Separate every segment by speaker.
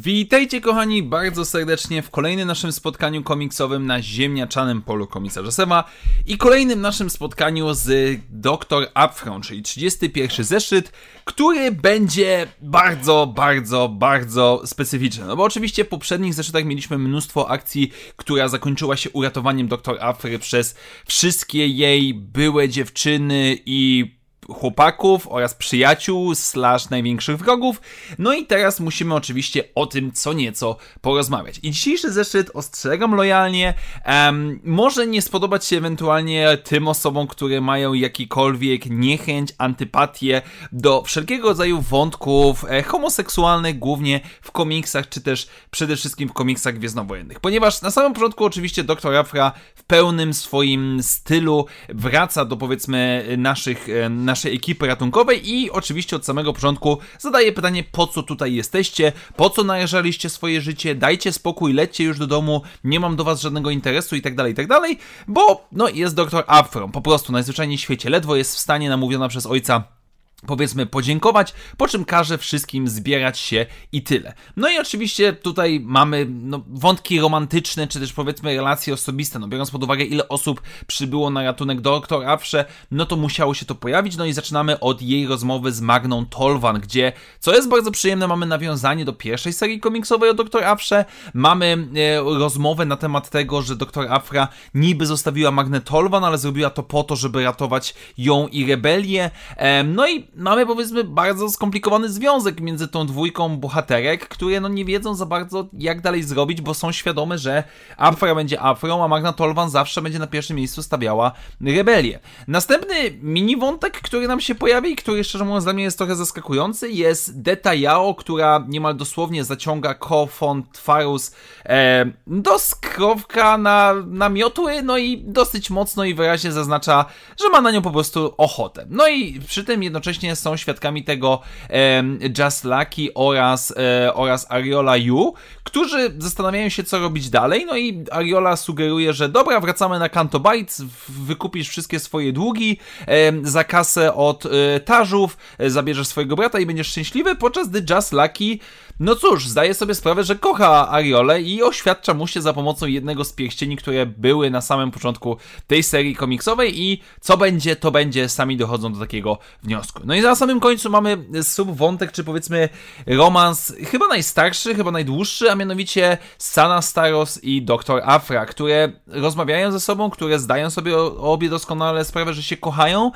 Speaker 1: Witajcie kochani bardzo serdecznie w kolejnym naszym spotkaniu komiksowym na ziemniaczanym polu komisarza Sema i kolejnym naszym spotkaniu z Dr. Upfront, czyli 31 zeszyt, który będzie bardzo, bardzo, bardzo specyficzny. No bo oczywiście w poprzednich zeszytach mieliśmy mnóstwo akcji, która zakończyła się uratowaniem Dr. Afry przez wszystkie jej byłe dziewczyny i chłopaków oraz przyjaciół slash największych wrogów. No i teraz musimy oczywiście o tym co nieco porozmawiać. I dzisiejszy zeszyt ostrzegam lojalnie, um, może nie spodobać się ewentualnie tym osobom, które mają jakikolwiek niechęć, antypatię do wszelkiego rodzaju wątków e, homoseksualnych, głównie w komiksach, czy też przede wszystkim w komiksach gwiezdnowojennych. Ponieważ na samym początku oczywiście Dr. Afra w pełnym swoim stylu wraca do powiedzmy naszych, e, naszych naszej ekipy ratunkowej i oczywiście od samego początku zadaję pytanie, po co tutaj jesteście, po co narażaliście swoje życie, dajcie spokój, lećcie już do domu, nie mam do was żadnego interesu i tak dalej, i tak dalej, bo no jest doktor Afron, po prostu najzwyczajniej w świecie, ledwo jest w stanie namówiona przez ojca powiedzmy podziękować, po czym każe wszystkim zbierać się i tyle. No i oczywiście tutaj mamy no, wątki romantyczne, czy też powiedzmy relacje osobiste, no biorąc pod uwagę ile osób przybyło na ratunek doktor Afrze, no to musiało się to pojawić, no i zaczynamy od jej rozmowy z Magną Tolwan, gdzie, co jest bardzo przyjemne, mamy nawiązanie do pierwszej serii komiksowej o doktor Afrze, mamy e, rozmowę na temat tego, że doktor Afra niby zostawiła Magnę Tolwan, ale zrobiła to po to, żeby ratować ją i rebelię, e, no i mamy powiedzmy bardzo skomplikowany związek między tą dwójką bohaterek, które no nie wiedzą za bardzo jak dalej zrobić, bo są świadome, że Afra będzie Afrą, a Magna Tolvan zawsze będzie na pierwszym miejscu stawiała rebelię. Następny mini wątek, który nam się pojawi, który szczerze mówiąc dla mnie jest trochę zaskakujący, jest Deta Yao, która niemal dosłownie zaciąga Kofon Twarus e, do skrowka na, na miotły, no i dosyć mocno i wyraźnie zaznacza, że ma na nią po prostu ochotę. No i przy tym jednocześnie jednocześnie są świadkami tego Just Lucky oraz, e, oraz Ariola Yu, którzy zastanawiają się, co robić dalej. No i Ariola sugeruje, że dobra, wracamy na Kanto Bites, wykupisz wszystkie swoje długi za kasę od e, tarzów, e, zabierzesz swojego brata i będziesz szczęśliwy, podczas gdy Just Lucky no cóż, zdaje sobie sprawę, że kocha Ariole i oświadcza mu się za pomocą jednego z pierścieni, które były na samym początku tej serii komiksowej i co będzie, to będzie, sami dochodzą do takiego wniosku. No i na samym końcu mamy subwątek, czy powiedzmy romans, chyba najstarszy, chyba najdłuższy, a mianowicie Sana Staros i Dr. Afra, które rozmawiają ze sobą, które zdają sobie obie doskonale sprawę, że się kochają,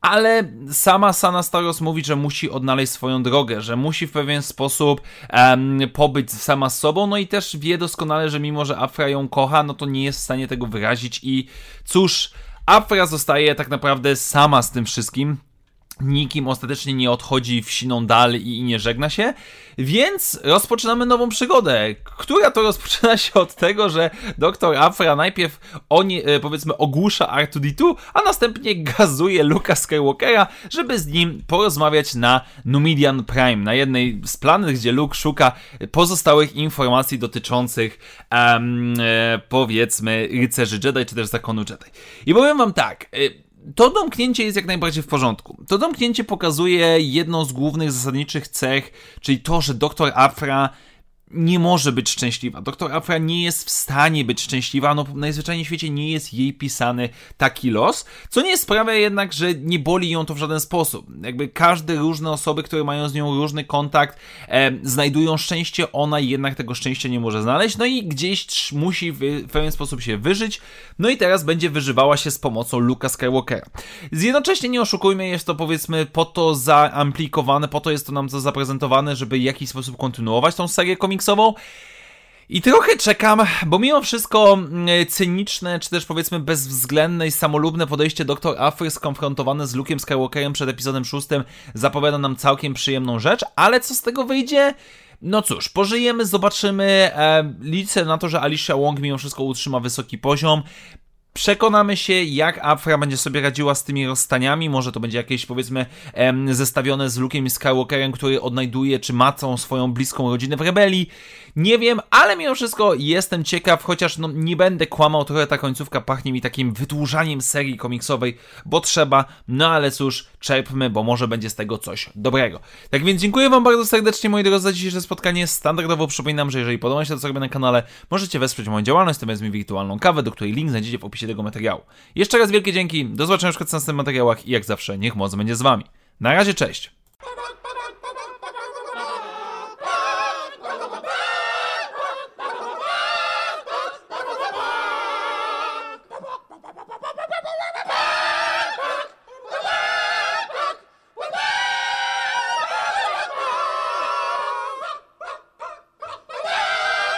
Speaker 1: ale sama Sana Staros mówi, że musi odnaleźć swoją drogę, że musi w pewien sposób um, pobyć sama z sobą, no i też wie doskonale, że mimo, że Afra ją kocha, no to nie jest w stanie tego wyrazić i cóż, Afra zostaje tak naprawdę sama z tym wszystkim nikim ostatecznie nie odchodzi w siną dal i, nie żegna się, więc rozpoczynamy nową przygodę, która to rozpoczyna się od tego, że doktor Afra najpierw oni, e, powiedzmy ogłusza R2D2, a następnie gazuje Luka Skywalkera, żeby z nim porozmawiać na Numidian Prime, na jednej z planet, gdzie Luke szuka pozostałych informacji dotyczących um, powiedzmy rycerzy Jedi, czy też zakonu Jedi. I powiem wam tak, e, to domknięcie jest jak najbardziej w porządku. To domknięcie pokazuje jedną z głównych zasadniczych cech, czyli to, że doktor Afra nie może być szczęśliwa. Doktor Afra nie jest w stanie być szczęśliwa, no najzwyczajniej w świecie nie jest jej pisany taki los, co nie sprawia jednak, że nie boli ją to w żaden sposób. Jakby każde różne osoby, które mają z nią różny kontakt, e, znajdują szczęście, ona jednak tego szczęścia nie może znaleźć, no i gdzieś musi w, w pewien sposób się wyżyć, no i teraz będzie wyżywała się z pomocą Luka Skywalkera. Jednocześnie nie oszukujmy, jest to powiedzmy po to zaamplikowane, po to jest to nam to zaprezentowane, żeby w jakiś sposób kontynuować tą serię komiksową, komiksową. I trochę czekam, bo mimo wszystko mm, cyniczne, czy też powiedzmy bezwzględne i samolubne podejście Dr. Afry skonfrontowane z Luke'em Skywalkerem przed epizodem 6 zapowiada nam całkiem przyjemną rzecz, ale co z tego wyjdzie? No cóż, pożyjemy, zobaczymy. E, liczę na to, że Alicia Wong mimo wszystko utrzyma wysoki poziom. Przekonamy się, jak Afra będzie sobie radziła z tymi rozstaniami. Może to będzie jakieś, powiedzmy, zestawione z Luke'em Skywalkerem, który odnajduje, czy ma całą swoją bliską rodzinę w rebelii. Nie wiem, ale mimo wszystko jestem ciekaw, chociaż no, nie będę kłamał, trochę ta końcówka pachnie mi takim wydłużaniem serii komiksowej, bo trzeba, no ale cóż, czerpmy, bo może będzie z tego coś dobrego. Tak więc dziękuję Wam bardzo serdecznie, moi drodzy, za dzisiejsze spotkanie. Standardowo przypominam, że jeżeli podoba się to, co robię na kanale, możecie wesprzeć moją działalność, to mi wirtualną kawę, do której link znajdziecie w opisie tego materiału. Jeszcze raz wielkie dzięki, do zobaczenia już w następnych materiałach i jak zawsze, niech moc będzie z Wami. Na razie, cześć!